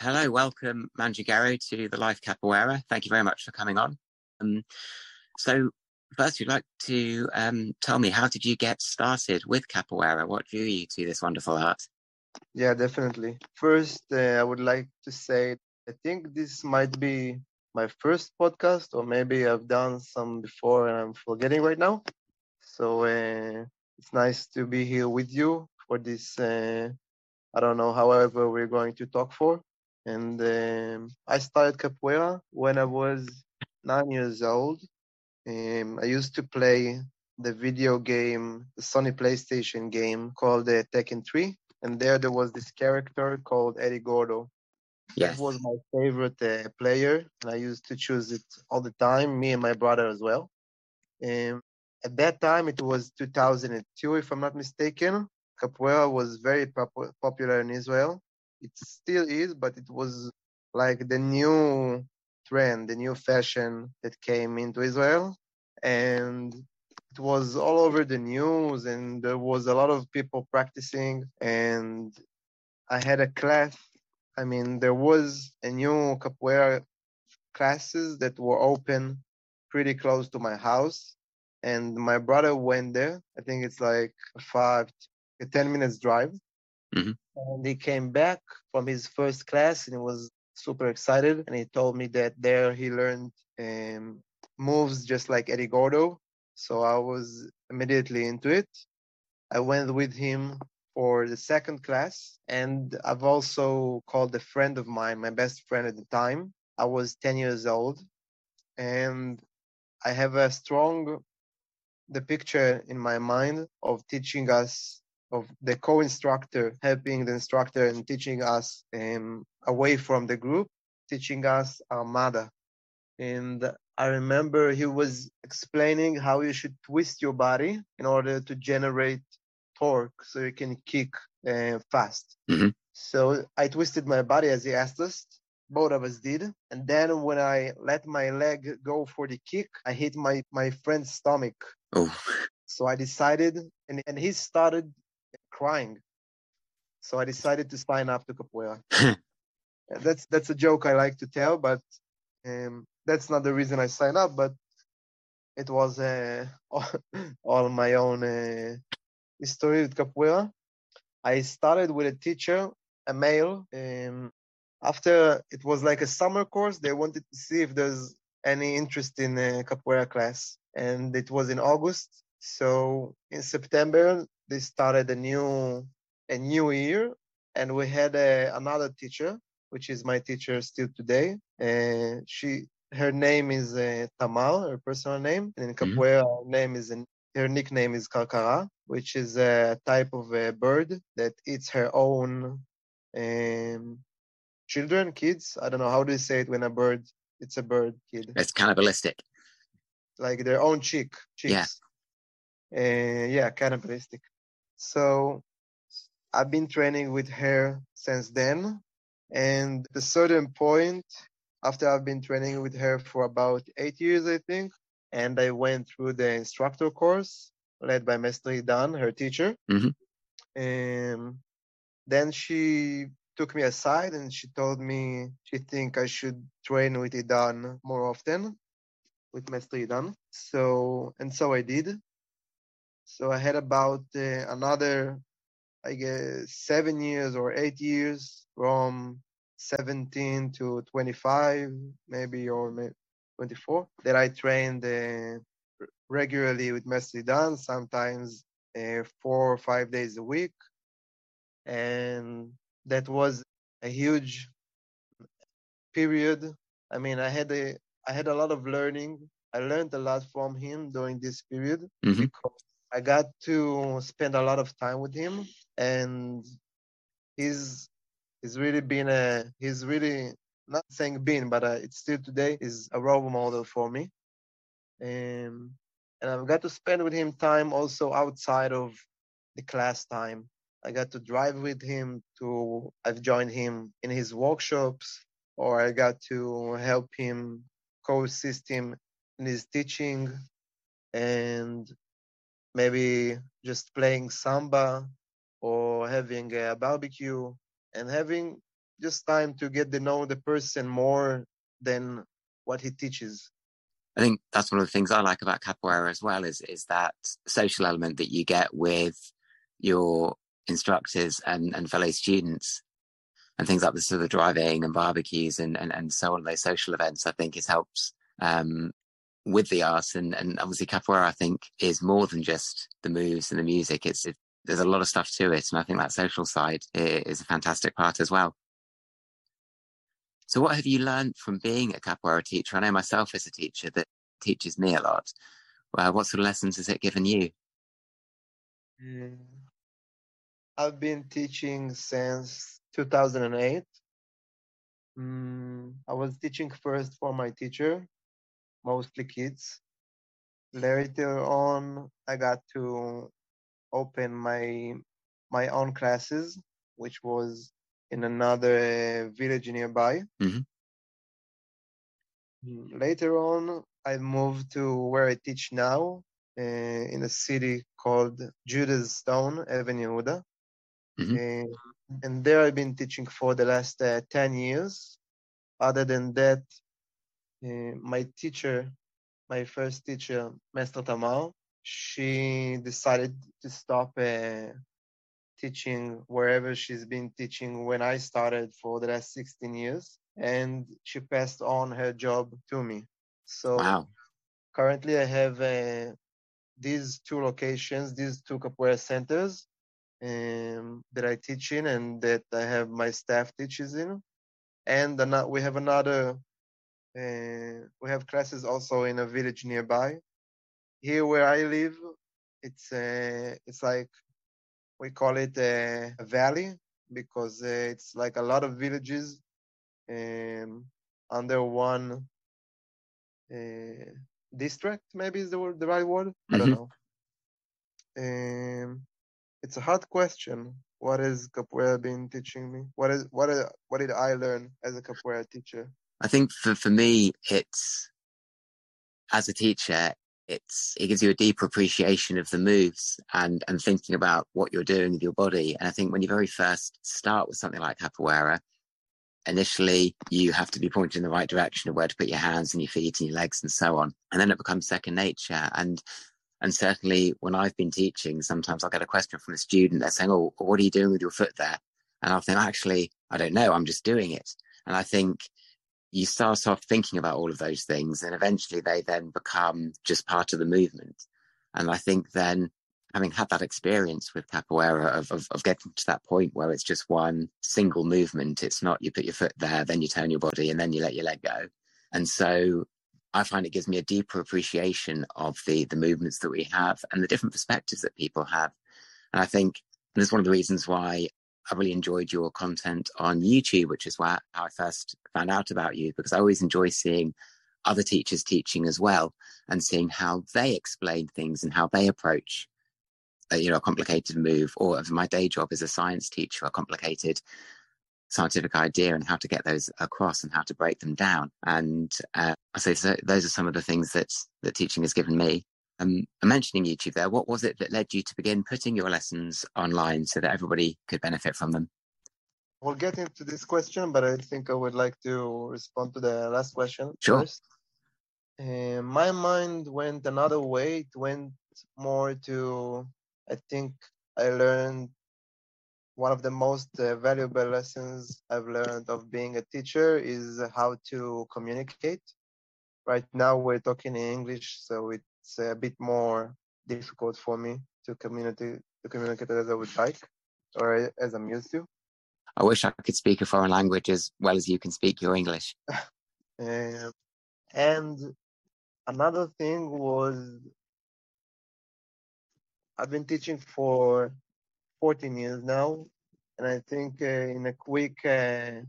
Hello, welcome Mandingueiro to the Life Capoeira. Thank you very much for coming on. Um, so, first, you'd like to um, tell me how did you get started with capoeira? What drew you to this wonderful art? Yeah, definitely. First, uh, I would like to say I think this might be my first podcast, or maybe I've done some before and I'm forgetting right now. So uh, it's nice to be here with you for this. Uh, I don't know, however, we're going to talk for. And um, I started capoeira when I was nine years old. Um, I used to play the video game, the Sony PlayStation game called uh, Tekken 3. And there, there was this character called Eddie Gordo. Yes. That was my favorite uh, player, and I used to choose it all the time, me and my brother as well. Um, at that time, it was 2002, if I'm not mistaken. Capoeira was very pop- popular in Israel it still is, but it was like the new trend, the new fashion that came into Israel. And it was all over the news, and there was a lot of people practicing. And I had a class. I mean, there was a new capoeira classes that were open pretty close to my house. And my brother went there. I think it's like five, a 10 minutes drive. Mm-hmm. And he came back from his first class and he was super excited. And he told me that there he learned um, moves just like Eddie Gordo. So I was immediately into it. I went with him for the second class. And I've also called a friend of mine, my best friend at the time. I was 10 years old. And I have a strong the picture in my mind of teaching us of the co-instructor helping the instructor and teaching us um, away from the group, teaching us armada. And I remember he was explaining how you should twist your body in order to generate torque so you can kick uh, fast. Mm-hmm. So I twisted my body as he asked us. Both of us did. And then when I let my leg go for the kick, I hit my, my friend's stomach. Oh. So I decided, and, and he started crying. So I decided to sign up to capoeira. that's that's a joke I like to tell, but um, that's not the reason I signed up. But it was uh, all, my own uh, history with capoeira. I started with a teacher, a male. Um, after it was like a summer course, they wanted to see if there's any interest in a capoeira class, and it was in August. So in September, they started a new a new year, and we had a, another teacher, which is my teacher still today. And she her name is uh, Tamar, her personal name, and in capoeira, mm-hmm. her name is her nickname is Karkara, which is a type of a bird that eats her own um, children, kids. I don't know how do you say it when a bird it's a bird kid. It's cannibalistic. Like their own chick, chicks. Yeah. Uh, yeah, cannibalistic. So I've been training with her since then. And at a certain point, after I've been training with her for about eight years, I think, and I went through the instructor course led by Mr. Idan, her teacher. Mm-hmm. And then she took me aside and she told me she think I should train with Idan more often, with. Idan. So and so I did. So I had about uh, another, I guess, seven years or eight years from 17 to 25, maybe, or maybe 24, that I trained uh, regularly with Mestre Idan, sometimes uh, four or five days a week. And that was a huge period. I mean, I had a I had a lot of learning. I learned a lot from him during this period mm-hmm. because I got to spend a lot of time with him, and he's he's really been a he's really not saying been, but uh, it's still today is a role model for me. Um, and I've got to spend with him time also outside of the class time. I got to drive with him to I've joined him in his workshops or I got to help him co-assist him in his teaching and maybe just playing samba or having a barbecue and having just time to get to know the person more than what he teaches. I think that's one of the things I like about capoeira as well is is that social element that you get with your instructors and, and fellow students and things like the sort of driving and barbecues and, and, and so on, those social events, I think it helps um, with the art. And, and obviously capoeira, I think, is more than just the moves and the music. It's, it, there's a lot of stuff to it. And I think that social side is a fantastic part as well. So what have you learned from being a capoeira teacher? I know myself as a teacher that teaches me a lot. Well, what sort of lessons has it given you? Mm. I've been teaching since 2008. Mm, I was teaching first for my teacher, mostly kids. Later on, I got to open my my own classes, which was in another village nearby. Mm-hmm. Later on, I moved to where I teach now, uh, in a city called Judas Stone, Avenue Mm-hmm. Uh, and there I've been teaching for the last uh, 10 years. Other than that, my teacher, my first teacher, Master Tamar, she decided to stop uh, teaching wherever she's been teaching when I started for the last 16 years. And she passed on her job to me. So wow. currently I have uh, these two locations, these two capoeira centers um, that I teach in and that I have my staff teaches in. And we have another, we have classes also in a village nearby. Here where I live, it's uh, it's like we call it a, a valley because uh, it's like a lot of villages um, under one uh, district. Maybe is the word, the right word. Mm-hmm. I don't mm-hmm. know. Um, it's a hard question. What has capoeira been teaching me? What is what is, what did I learn as a capoeira teacher? I think for for me, it's as a teacher, it's it gives you a deeper appreciation of the moves and and thinking about what you're doing with your body. And I think when you very first start with something like capoeira, initially you have to be pointed in the right direction of where to put your hands and your feet and your legs and so on. And then it becomes second nature. And and certainly when I've been teaching, sometimes I'll get a question from a student. They're saying, Oh, what are you doing with your foot there? And I'll think, actually, I don't know. I'm just doing it. And I think you start off thinking about all of those things and eventually they then become just part of the movement. And I think then having had that experience with capoeira of, of, of, getting to that point where it's just one single movement, it's not you put your foot there, then you turn your body and then you let your leg go. And so I find it gives me a deeper appreciation of the the movements that we have and the different perspectives that people have. And I think this is one of the reasons why I really enjoyed your content on YouTube, which is where how I first found out about you, because I always enjoy seeing other teachers teaching as well and seeing how they explain things and how they approach a, you know a complicated move or my day job as a science teacher a complicated scientific idea and how to get those across and how to break them down. And uh, I say so those are some of the things that that teaching has given me. Um, I'm mentioning YouTube there. What was it that led you to begin putting your lessons online so that everybody could benefit from them? We'll get into this question, but I think I would like to respond to the last question sure. first. Uh, my mind went another way. It went more to, I think I learned one of the most uh, valuable lessons I've learned of being a teacher is how to communicate. Right now we're talking in English, so it's a bit more difficult for me to communicate to communicate as I would like or as I'm used to. I wish I could speak a foreign language as well as you can speak your English. um, and another thing was I've been teaching for 14 years now, and I think uh, in a quick uh,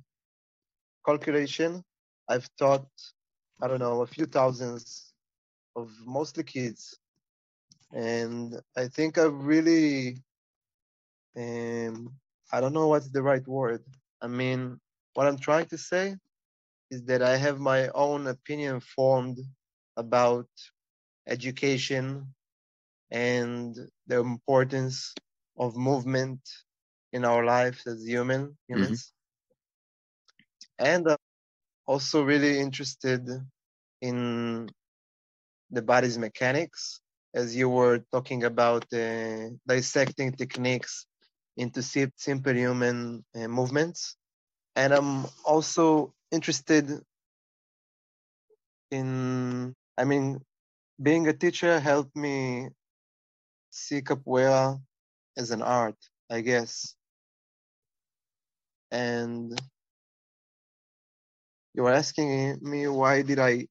calculation, I've taught, I don't know, a few thousands of mostly kids. And I think I've really, um, I don't know what's the right word. I mean, what I'm trying to say is that I have my own opinion formed about education and the importance of movement in our lives as human humans. and I'm also really interested in the body's mechanics, as you were talking about uh, dissecting techniques into simple human uh, movements. And I'm also interested in, I mean, being a teacher helped me see capoeira as an art, I guess. And you were asking me why did I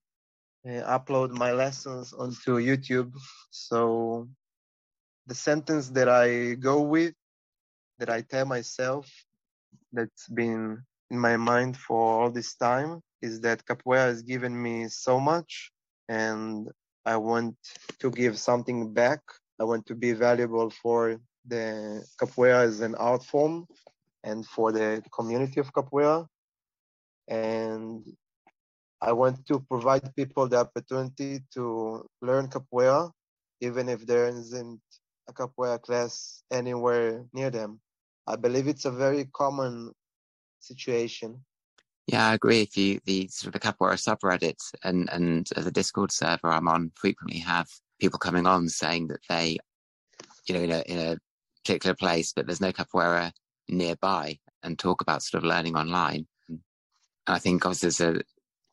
Uh, upload my lessons onto YouTube. So the sentence that I go with, that I tell myself, that's been in my mind for all this time, is that capoeira has given me so much, and I want to give something back. I want to be valuable for the capoeira as an art form and for the community of capoeira. And I want to provide people the opportunity to learn capoeira, even if there isn't a capoeira class anywhere near them. I believe it's a very common situation. Yeah, I agree with you. The sort of the capoeira subreddit and and the Discord server I'm on frequently have people coming on saying that they, you know, in a in a particular place, but there's no capoeira nearby, and talk about sort of learning online. And I think obviously there's a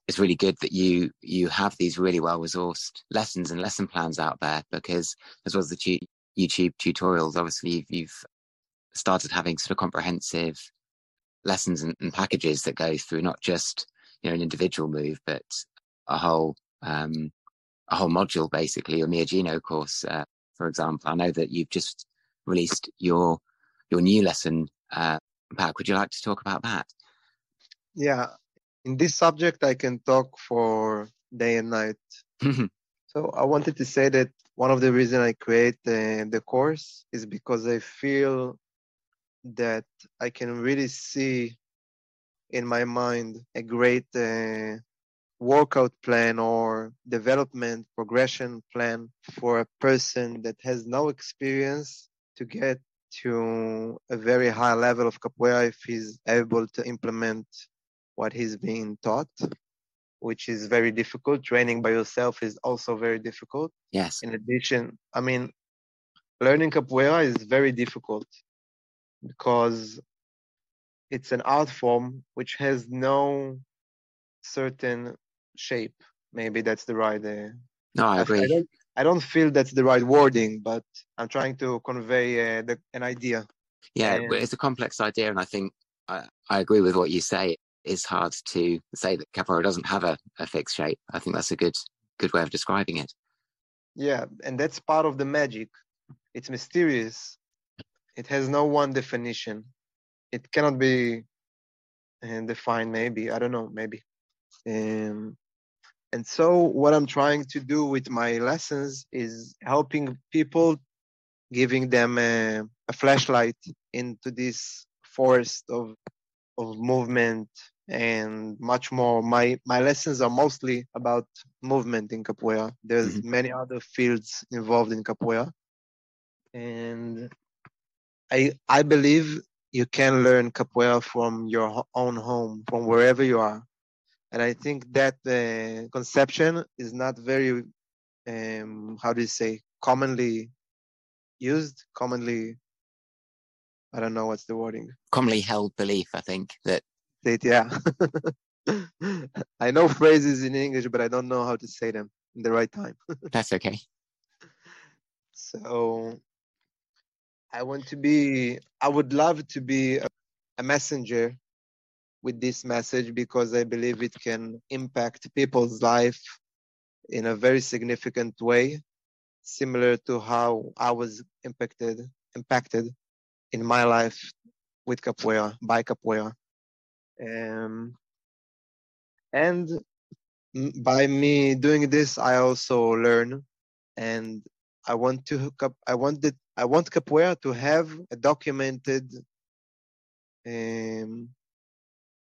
it's really good that you you have these really well resourced lessons and lesson plans out there because as well as the tu- YouTube tutorials, obviously you've, started having sort of comprehensive lessons and, and, packages that go through not just you know an individual move but a whole um, a whole module basically your Miyajino course uh, for example. I know that you've just released your your new lesson uh, pack. Would you like to talk about that? Yeah, in this subject, I can talk for day and night. so I wanted to say that one of the reasons I create the, the course is because I feel that I can really see in my mind a great uh, workout plan or development progression plan for a person that has no experience to get to a very high level of capoeira if he's able to implement what he's being taught, which is very difficult. Training by yourself is also very difficult. Yes. In addition, I mean, learning capoeira is very difficult because it's an art form which has no certain shape. Maybe that's the right. Uh, no, I agree. I, don't, I don't feel that's the right wording, but I'm trying to convey uh, the, an idea. Yeah, and, it's a complex idea, and I think I, I agree with what you say is hard to say that capoeira doesn't have a, a fixed shape. I think that's a good good way of describing it. Yeah, and that's part of the magic. It's mysterious. It has no one definition. It cannot be uh, defined. Maybe I don't know. Maybe. Um, and so what I'm trying to do with my lessons is helping people, giving them a, a flashlight into this forest of of movement and much more. My my lessons are mostly about movement in capoeira. There's mm-hmm. many other fields involved in capoeira, and I I believe you can learn capoeira from your own home, from wherever you are, and I think that uh, conception is not very um, how do you say commonly used, commonly. I don't know what's the wording. Commonly held belief, I think, that state, yeah. I know phrases in English, but I don't know how to say them in the right time. That's okay. So I want to be, I would love to be a, a messenger with this message because I believe it can impact people's life in a very significant way, similar to how I was impacted impacted in my life with capoeira, by capoeira. Um, and by me doing this, I also learn, and I want to hook up. I. I want capoeira to have a documented. Um,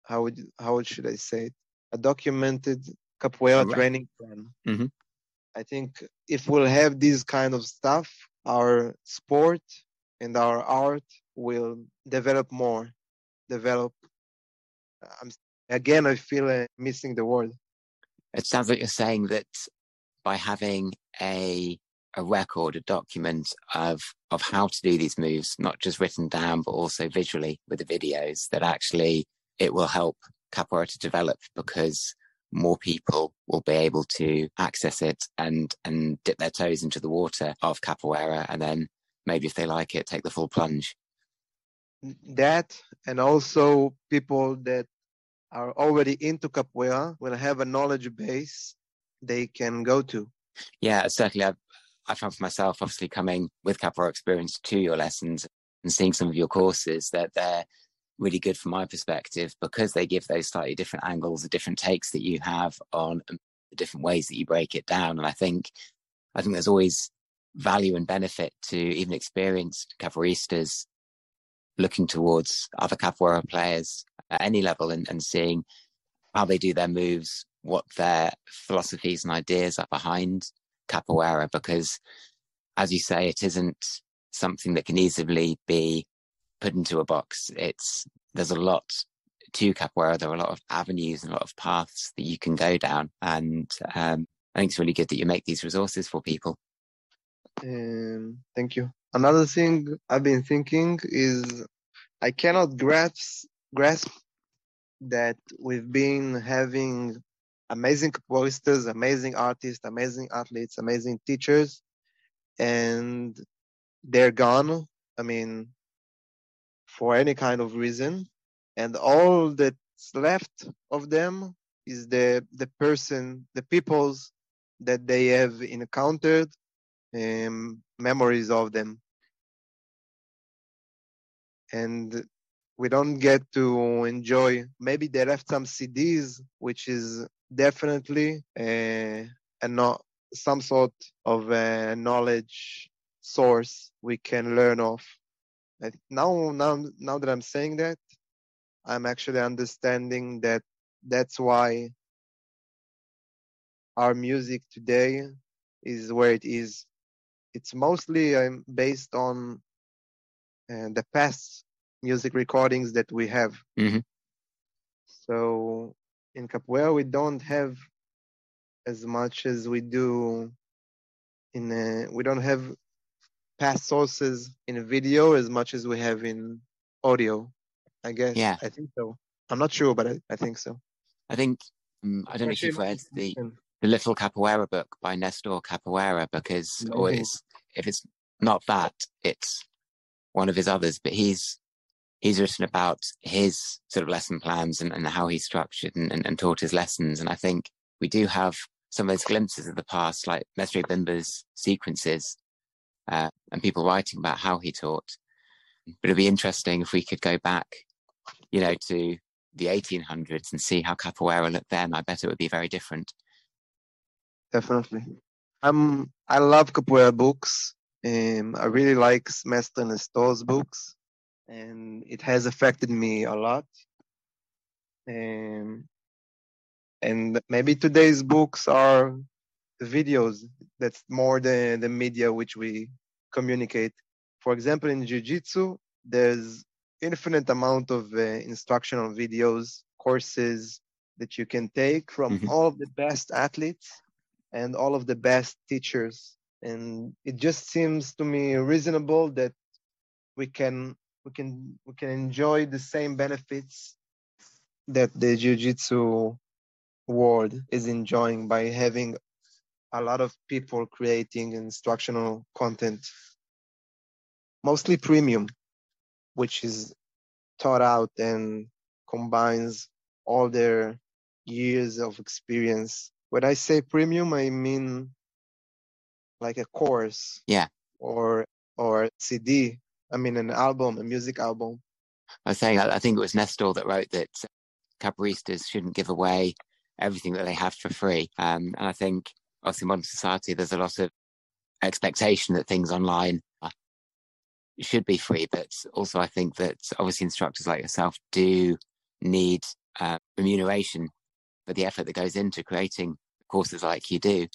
how would how should I say it? A documented capoeira right. training plan. Mm-hmm. I think if we'll have this kind of stuff, our sport and our art will develop more, develop I'm again, I feel uh, missing the word. It sounds like you're saying that by having a a record, a document of of how to do these moves, not just written down, but also visually with the videos, that actually it will help capoeira to develop because more people will be able to access it and and dip their toes into the water of capoeira and then maybe if they like it take the full plunge that and also people that are already into capoeira will have a knowledge base they can go to yeah certainly i've i found for myself obviously coming with capoeira experience to your lessons and seeing some of your courses that they're really good from my perspective because they give those slightly different angles, the different takes that you have on um, the different ways that you break it down. And I think, I think there's always value and benefit to even experienced capoeiristas looking towards other capoeira players at any level and, and seeing how they do their moves, what their philosophies and ideas are behind capoeira. Because, as you say, it isn't something that can easily be put into a box. It's there's a lot to capoeira. There are a lot of avenues and a lot of paths that you can go down, and um, I think it's really good that you make these resources for people. Um, thank you. Another thing I've been thinking is I cannot grasp grasp that we've been having amazing capoeiristas, amazing artists, amazing athletes, amazing teachers, and they're gone. I mean, for any kind of reason and all that's left of them is the the person the peoples that they have encountered um, memories of them. And we don't get to enjoy maybe they left some cds which is definitely uh, a not some sort of a knowledge source we can learn of. Now now now that i'm saying that i'm actually understanding that that's why our music today is where it is it's mostly um, based on uh, the past music recordings that we have mm-hmm. so in capoeira we don't have as much as we do in uh, we don't have past sources in video as much as we have in audio. I guess. Yeah. I think so. I'm not sure, but I, I think so. I think um, I don't know if you've read the the Little Capoeira book by Nestor Capoeira because, mm-hmm. or it's if it's not that, it's one of his others. But he's he's written about his sort of lesson plans and, and how he structured and, and, and taught his lessons. And I think we do have some of those glimpses of the past, like Mestre Bimba's sequences uh, and people writing about how he taught. But it'd be interesting if we could go back, you know, to the 1800s and see how capoeira looked then. I bet it would be very different. Definitely. Um, I love capoeira books. Um, I really like Mestre Nestor's books, and it has affected me a lot. Um, and maybe today's books are videos. That's more the, the media which we communicate. For example, in Jiu-Jitsu, there's infinite amount of uh, instructional videos, courses that you can take from mm-hmm. all the best athletes and all of the best teachers. And it just seems to me reasonable that we can we can we can enjoy the same benefits that the jiu-jitsu world is enjoying by having a lot of people creating instructional content, mostly premium, which is taught out and combines all their years of experience. When I say premium, I mean like a course. Yeah. Or or CD. I mean an album, a music album. I was saying I think it was Nestor that wrote that capoeiristas shouldn't give away everything that they have for free. Um, and I think obviously modern society, there's a lot of expectation that things online should be free, but also I think that obviously instructors like yourself do need uh, remuneration for the effort that goes into creating courses like you do.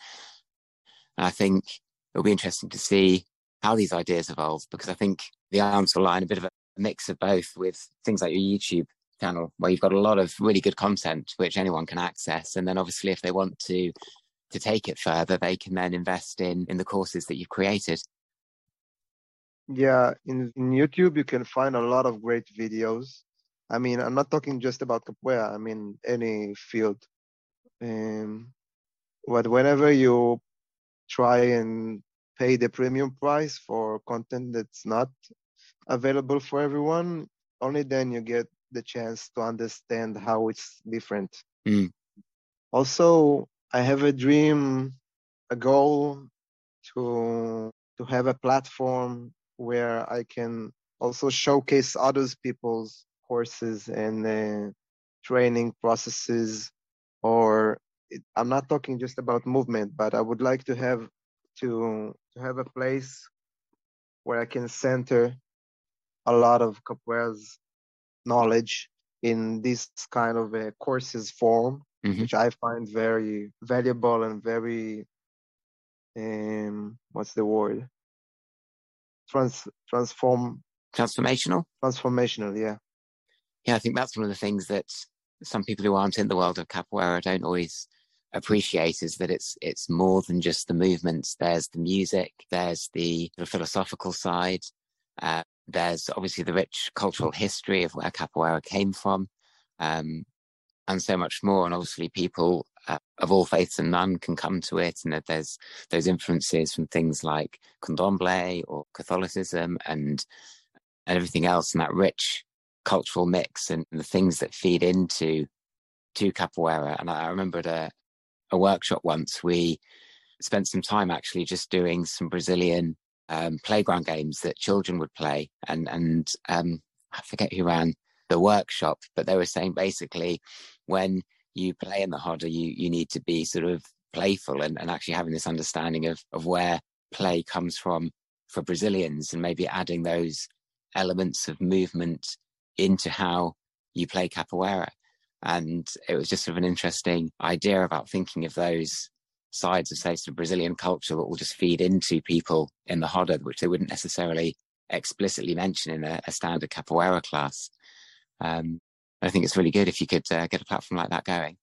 And I think it'll be interesting to see how these ideas evolve because I think the arms will lie in a bit of a mix of both with things like your YouTube channel where you've got a lot of really good content which anyone can access. And then obviously if they want to to take it further, they can then invest in in the courses that you've created. Yeah, in, in YouTube you can find a lot of great videos. I mean, I'm not talking just about capoeira. I mean any field. Um, but whenever you try and pay the premium price for content that's not available for everyone, only then you get the chance to understand how it's different. Mm. Also, I have a dream, a goal to to have a platform where I can also showcase others people's courses and uh, training processes or it, I'm not talking just about movement, but I would like to have to to have a place where I can center a lot of capoeira's knowledge in this kind of a courses form, mm-hmm. which I find very valuable and very um what's the word? Trans transform transformational? Transformational yeah yeah i think that's one of the things that some people who aren't in the world of capoeira don't always appreciate is that it's it's more than just the movements. There's the music there's the, the philosophical side uh, there's obviously the rich cultural history of where capoeira came from um, and so much more. And obviously people uh, of all faiths and none can come to it and that there's those influences from things like candomblé or catholicism and and everything else and that rich cultural mix and the things that feed into to capoeira. And i, I remember at a, a workshop once we spent some time actually just doing some brazilian um, playground games that children would play. And and um, i forget who ran the workshop but they were saying basically when you play in the roda, you you need to be sort of playful and, and actually having this understanding of of where play comes from for Brazilians and maybe adding those elements of movement into how you play capoeira. And it was just sort of an interesting idea about thinking of those sides of, say, sort of Brazilian culture that will just feed into people in the roda, which they wouldn't necessarily explicitly mention in a, a standard capoeira class. Um, I think it's really good if you could uh, get a platform like that going.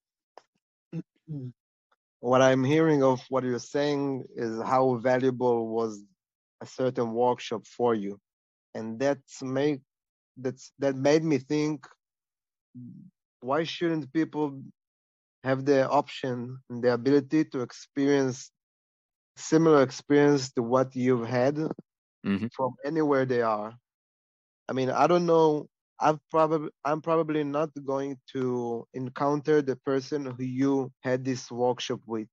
What I'm hearing of what you're saying is how valuable was a certain workshop for you, and that's make that's that made me think why shouldn't people have the option and the ability to experience similar experience to what you've had mm-hmm. from anywhere they are i mean i don't know I've probably I'm probably not going to encounter the person who you had this workshop with.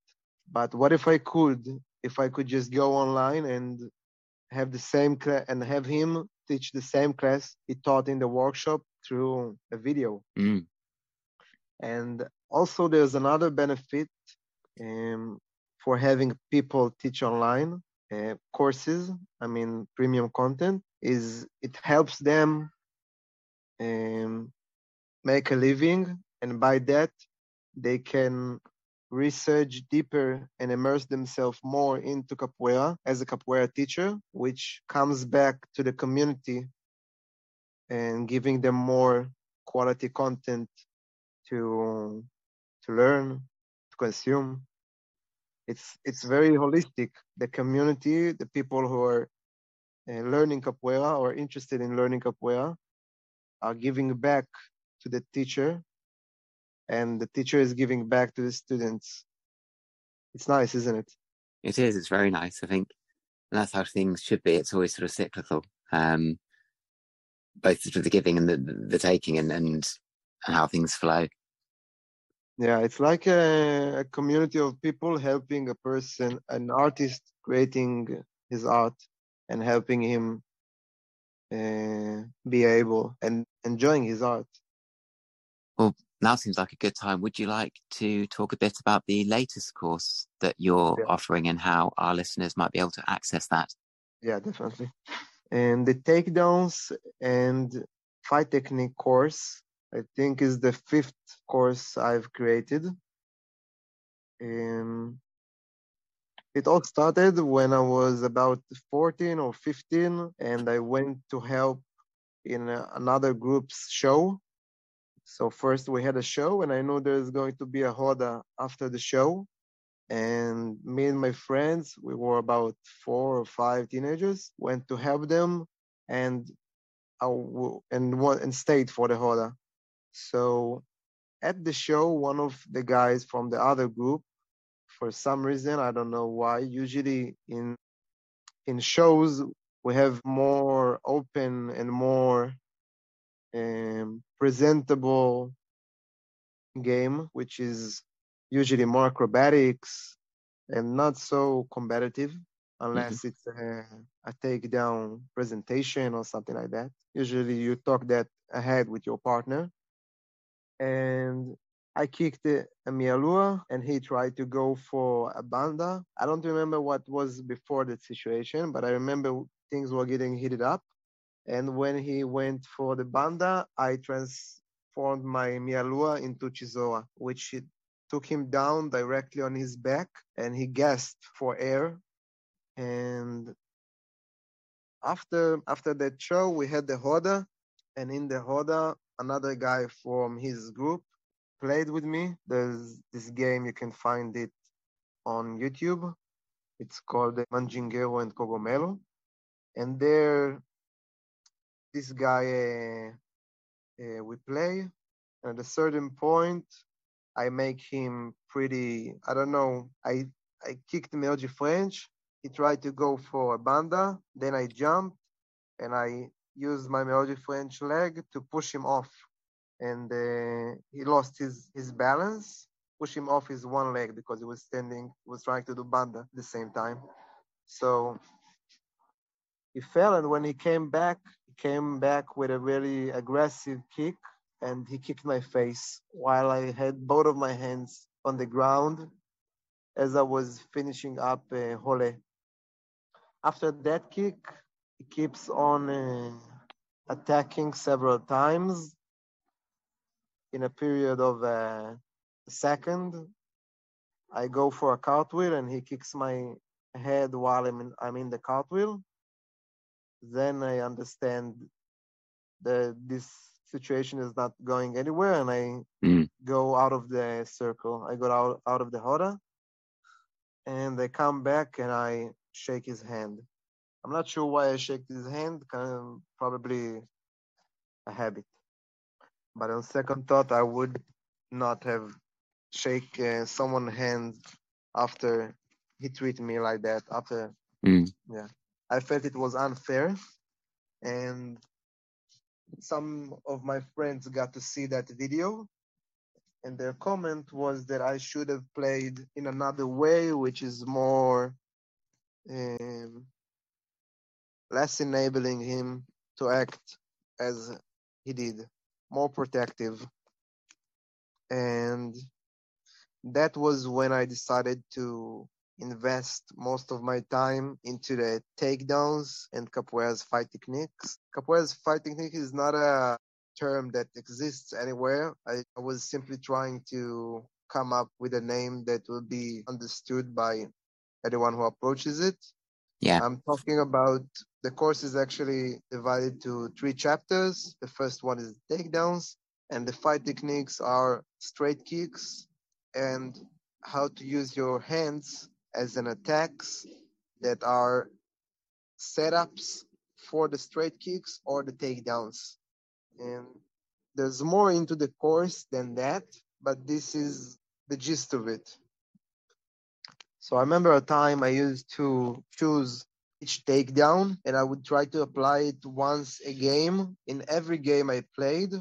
But what if I could? If I could just go online and have the same and have him teach the same class he taught in the workshop through a video. Mm. And also, there's another benefit um, for having people teach online uh, courses. I mean, premium content is it helps them um, make a living, and by that they can research deeper and immerse themselves more into capoeira as a capoeira teacher, which comes back to the community and giving them more quality content to to learn, to consume. It's it's very holistic. The community, the people who are uh, learning capoeira or interested in learning capoeira, are giving back to the teacher and the teacher is giving back to the students. It's nice isn't it? It is it's very nice i think. That's how things should be it's always sort of cyclical um both sort of the giving and the the taking and and, and how things flow. Yeah it's like a, a community of people helping a person an artist creating his art and helping him uh, be able and enjoying his art. Well, now seems like a good time. Would you like to talk a bit about the latest course that you're yeah. offering and how our listeners might be able to access that? Yeah, definitely. And the takedowns and fight technique course, I think, is the fifth course I've created. Um, it all started when I was about 14 or 15, and I went to help in another group's show So first we had a show, and I know there's going to be a roda after the show. And me and my friends, we were about four or five teenagers, went to help them, and uh, and and stayed for the roda. So at the show, one of the guys from the other group, for some reason, I don't know why, usually in in shows we have more open and more um, presentable game, which is usually more acrobatics and not so competitive unless mm-hmm. it's a, a takedown presentation or something like that. Usually you talk that ahead with your partner. And I kicked a meia lua and he tried to go for a banda. I don't remember what was before that situation, but I remember things were getting heated up. And when he went for the banda, I transformed my meia lua into tesoura, which took him down directly on his back and he gasped for air. And after after that show, we had the roda, and in the roda, another guy from his group played with me. There's this game you can find it on YouTube. It's called Mandingueiro and Cogumelo, and there this guy uh, uh, we play. And at a certain point, I make him pretty. I don't know. I I kicked meia lua de frente. He tried to go for a banda. Then I jumped, and I used my meia lua de frente leg to push him off, and uh, he lost his his balance. Push him off his one leg because he was standing, was trying to do banda at the same time. So he fell, and when he came back, came back with a really aggressive kick and he kicked my face while I had both of my hands on the ground as I was finishing up uh, rolê. After that kick, he keeps on uh, attacking several times in a period of uh, a second. I go for a cartwheel and he kicks my head while I'm in, I'm in the cartwheel then I understand that this situation is not going anywhere and I mm. go out of the circle. I go out, out of the roda and I come back and I shake his hand. I'm not sure why I shake his hand, probably a habit. But on second thought, I would not have shake uh, someone's hand after he treated me like that. After, mm. yeah. I felt it was unfair. And some of my friends got to see that video. And their comment was that I should have played in another way, which is more um, less enabling him to act as he did, more protective. And that was when I decided to invest most of my time into the takedowns and capoeira's fight techniques. Capoeira's fight technique is not a term that exists anywhere. I, I was simply trying to come up with a name that will be understood by anyone who approaches it. Yeah. I'm talking about the course is actually divided to three chapters. The first one is takedowns, and the fight techniques are straight kicks and how to use your hands as an attacks that are setups for the straight kicks or the takedowns. And there's more into the course than that, but this is the gist of it. So I remember a time I used to choose each takedown and I would try to apply it once a game in every game I played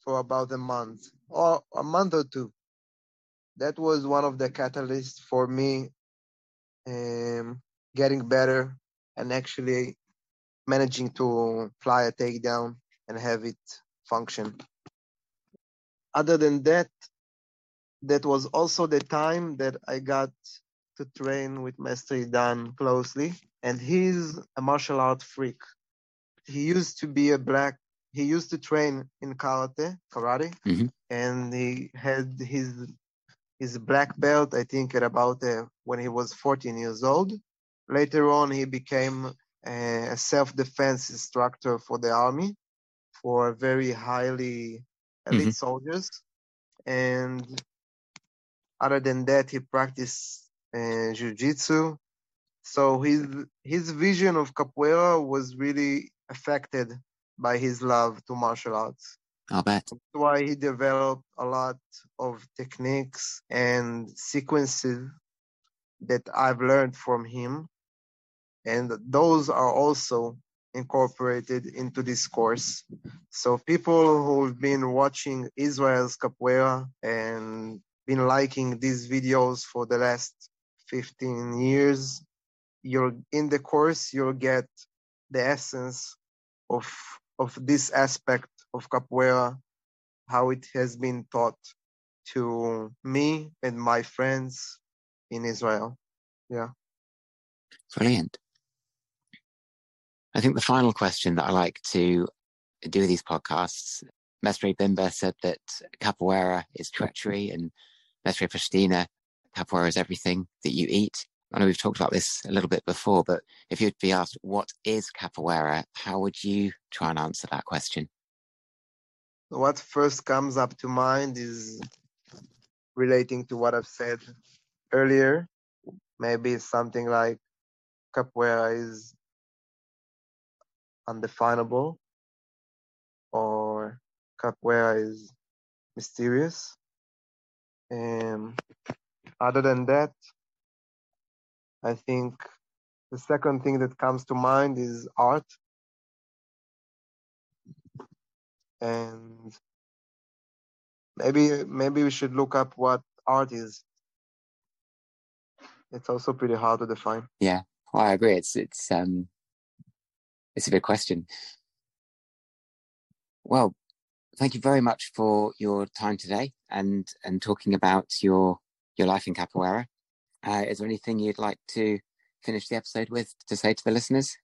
for about a month or a month or two. That was one of the catalysts for me um, getting better and actually managing to fly a takedown and have it function. Other than that, that was also the time that I got to train with Master Idan closely, and he's a martial art freak. He used to be a black. He used to train in karate, karate, mm-hmm. and he had his his black belt, I think, at about uh, when he was 14 years old. Later on, he became a self defense instructor for the army for very highly elite mm-hmm. soldiers. And other than that, he practiced uh, jiu-jitsu. So his his vision of capoeira was really affected by his love to martial arts. I'll bet. That's why he developed a lot of techniques and sequences that I've learned from him. And those are also incorporated into this course. So people who've been watching Israel's capoeira and been liking these videos for the last 15 years, you're in the course, you'll get the essence of of this aspect of capoeira, how it has been taught to me and my friends in Israel. Yeah. Brilliant. I think the final question that I like to do with these podcasts, Mestre Bimba said that capoeira is treachery and Mestre Pastinha, capoeira is everything that you eat. I know we've talked about this a little bit before, but if you'd be asked what is capoeira, how would you try and answer that question? What first comes up to mind is relating to what I've said earlier. Maybe something like capoeira is undefinable or capoeira is mysterious. And other than that, I think the second thing that comes to mind is art. And maybe maybe we should look up what art is. It's also pretty hard to define. Yeah, well, I agree. It's it's um it's a big question. Well, thank you very much for your time today and and talking about your your life in capoeira. Uh, is there anything you'd like to finish the episode with to say to the listeners?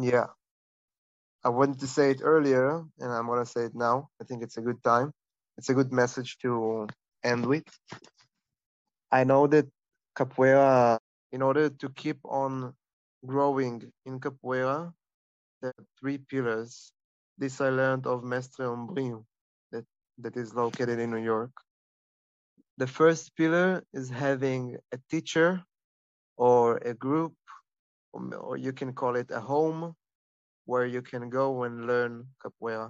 Yeah. I wanted to say it earlier and I'm going to say it now. I think it's a good time. It's a good message to end with. I know that capoeira, in order to keep on growing in capoeira, there are three pillars. This I learned of Mestre Ombrinho, that, that is located in New York. The first pillar is having a teacher or a group, or you can call it a home, where you can go and learn capoeira.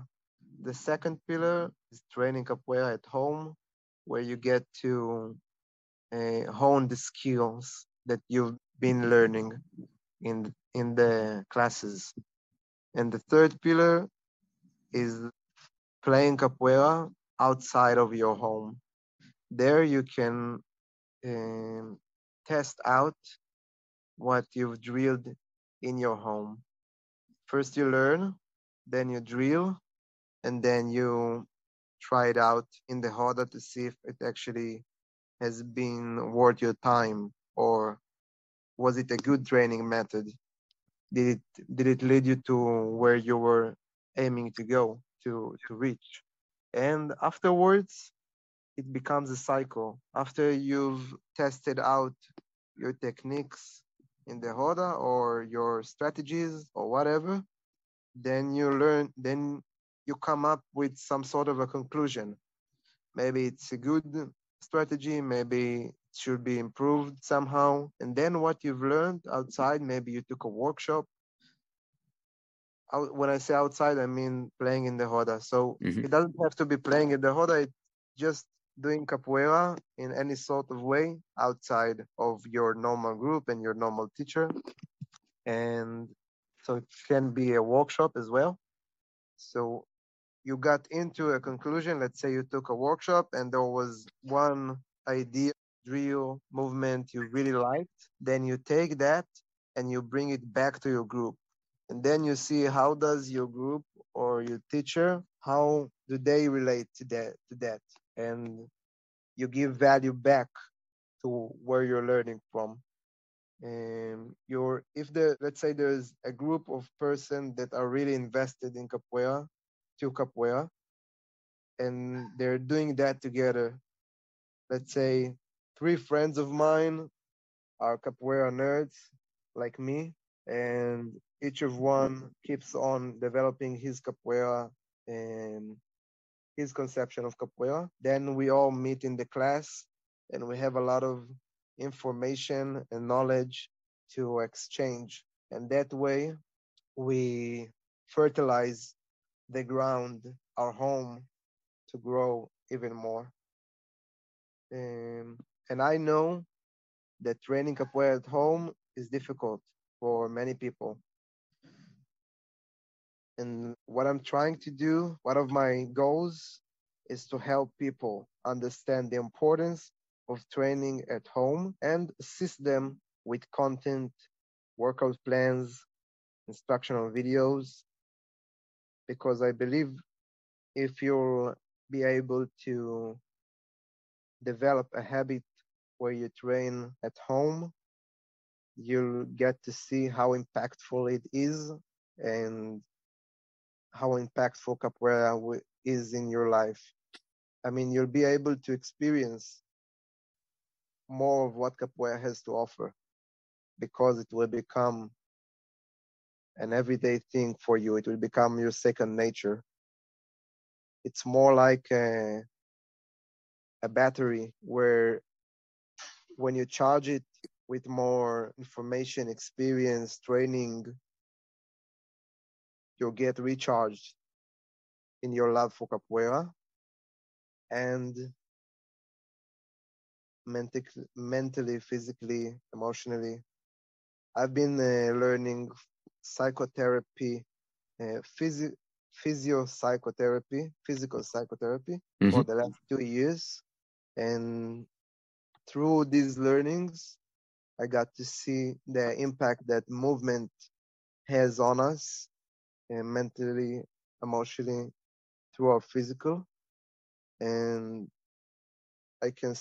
The second pillar is training capoeira at home, where you get to uh, hone the skills that you've been learning in in the classes. And the third pillar is playing capoeira outside of your home there you can um, test out what you've drilled in your home. First you learn, then you drill, and then you try it out in the roda to see if it actually has been worth your time or was it a good training method? Did it did it lead you to where you were aiming to go to to reach? And afterwards it becomes a cycle. After you've tested out your techniques in the roda or your strategies or whatever, then you learn, then you come up with some sort of a conclusion. Maybe it's a good strategy, maybe it should be improved somehow. And then what you've learned outside, maybe you took a workshop. When I say outside, I mean playing in the roda. So mm-hmm. it doesn't have to be playing in the roda. It just doing capoeira in any sort of way outside of your normal group and your normal teacher. And so it can be a workshop as well. So you got into a conclusion. Let's say you took a workshop and there was one idea, drill, movement you really liked. Then you take that and you bring it back to your group. And then you see how does your group or your teacher, how do they relate to that to that? And you give value back to where you're learning from. And you're if the let's say there's a group of person that are really invested in capoeira, to capoeira, and they're doing that together. Let's say three friends of mine are capoeira nerds like me, and each of one keeps on developing his capoeira and his conception of capoeira. Then we all meet in the class and we have a lot of information and knowledge to exchange. And that way we fertilize the ground, our home, to grow even more. Um, and I know that training capoeira at home is difficult for many people. And what I'm trying to do, one of my goals is to help people understand the importance of training at home and assist them with content, workout plans, instructional videos, because I believe if you'll be able to develop a habit where you train at home, you'll get to see how impactful it is and how impactful capoeira is in your life. I mean, you'll be able to experience more of what capoeira has to offer because it will become an everyday thing for you. It will become your second nature. It's more like a, a battery where when you charge it with more information, experience, training, you'll get recharged in your love for capoeira and mentally, mentally physically, emotionally. I've been uh, learning psychotherapy, uh, physio, physio psychotherapy, physical psychotherapy mm-hmm. for the last two years. And through these learnings, I got to see the impact that movement has on us and mentally, emotionally, through our physical. And I can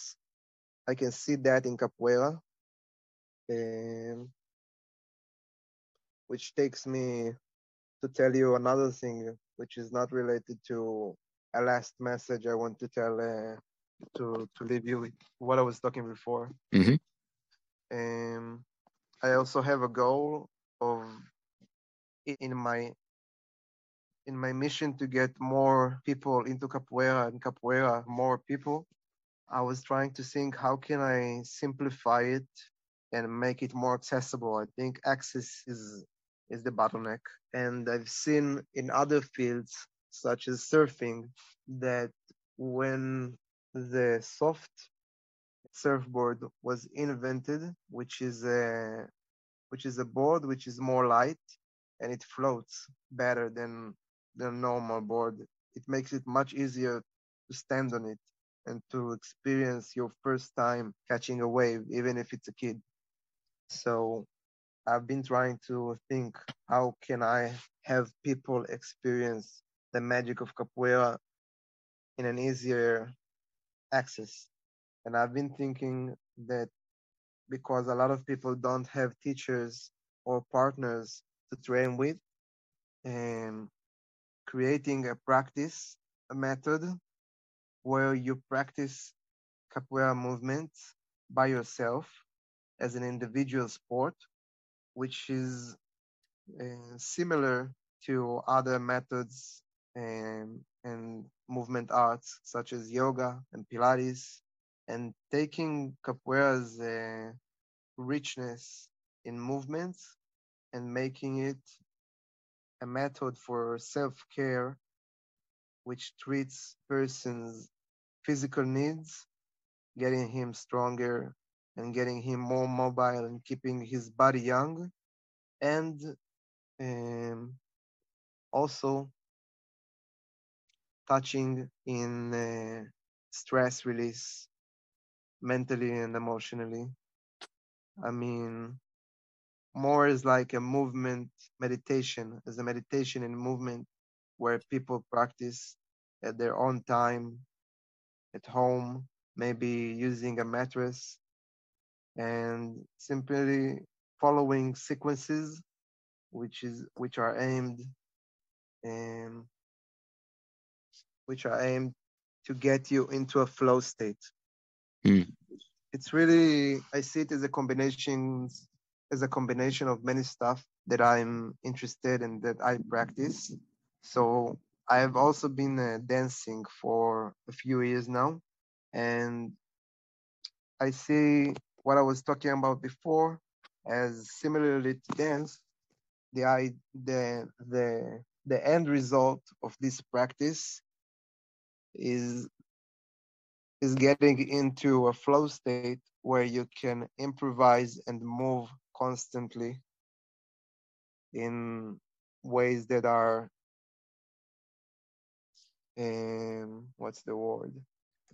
I can see that in capoeira, and which takes me to tell you another thing, which is not related to a last message I want to tell uh, to to leave you with what I was talking before. Mm-hmm. Um, I also have a goal of in my in my mission to get more people into capoeira and capoeira more people i was trying to think how can i simplify it and make it more accessible. I think access is is the bottleneck. And i've seen in other fields such as surfing that when the soft surfboard was invented which is a which is a board which is more light and it floats better than the normal board. It makes it much easier to stand on it and to experience your first time catching a wave, even if it's a kid. So I've been trying to think how can I have people experience the magic of capoeira in an easier access. And I've been thinking that because a lot of people don't have teachers or partners to train with, and creating a practice, a method where you practice capoeira movements by yourself as an individual sport, which is uh, similar to other methods and, and movement arts such as yoga and Pilates, and taking capoeira's uh, richness in movements and making it a method for self-care which treats person's physical needs, getting him stronger and getting him more mobile and keeping his body young, and um, also touching in uh, stress release mentally and emotionally. I mean, more is like a movement meditation, as a meditation and movement where people practice at their own time, at home, maybe using a mattress, and simply following sequences which is which are aimed and which are aimed to get you into a flow state. Mm. It's really I see it as a combination is a combination of many stuff that I'm interested in that I practice. So I've also been uh, dancing for a few years now, and I see what I was talking about before as similarly to dance. The I, the the the end result of this practice is is getting into a flow state where you can improvise and move constantly in ways that are um, what's the word?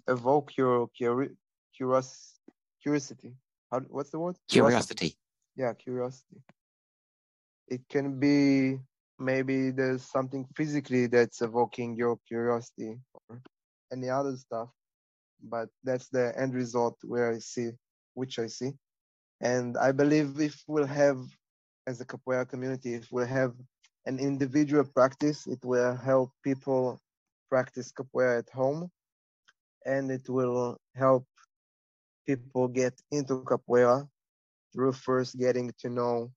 Evoke your curi- curios- curiosity. How, what's the word? Curiosity. Yeah curiosity. It can be maybe there's something physically that's evoking your curiosity or any other stuff but that's the end result where i see which i see and i believe if we'll have as a capoeira community if we'll have an individual practice it will help people practice capoeira at home. And it will help people get into capoeira through first getting to know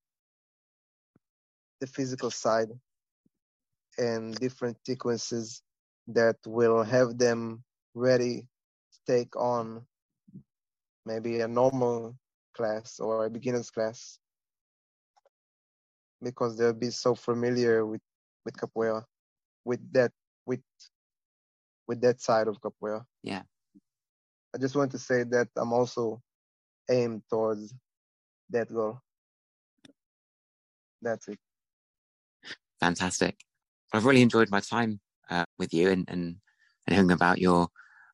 the physical side and different sequences that will have them ready to take on maybe a normal class or a beginner's class because they'll be so familiar with with capoeira with that with with that side of capoeira. Yeah. I just want to say that i'm also aimed towards that goal. That's it. Fantastic. I've really enjoyed my time uh, with you and, and and hearing about your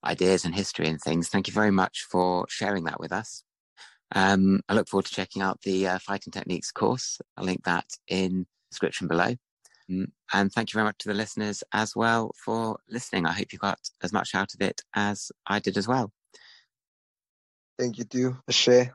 ideas and history and things. Thank you very much for sharing that with us um, I look forward to checking out the uh, Fighting Techniques course. I'll link that in the description below. Um, and thank you very much to the listeners as well for listening. I hope you got as much out of it as I did as well. Thank you too. Share.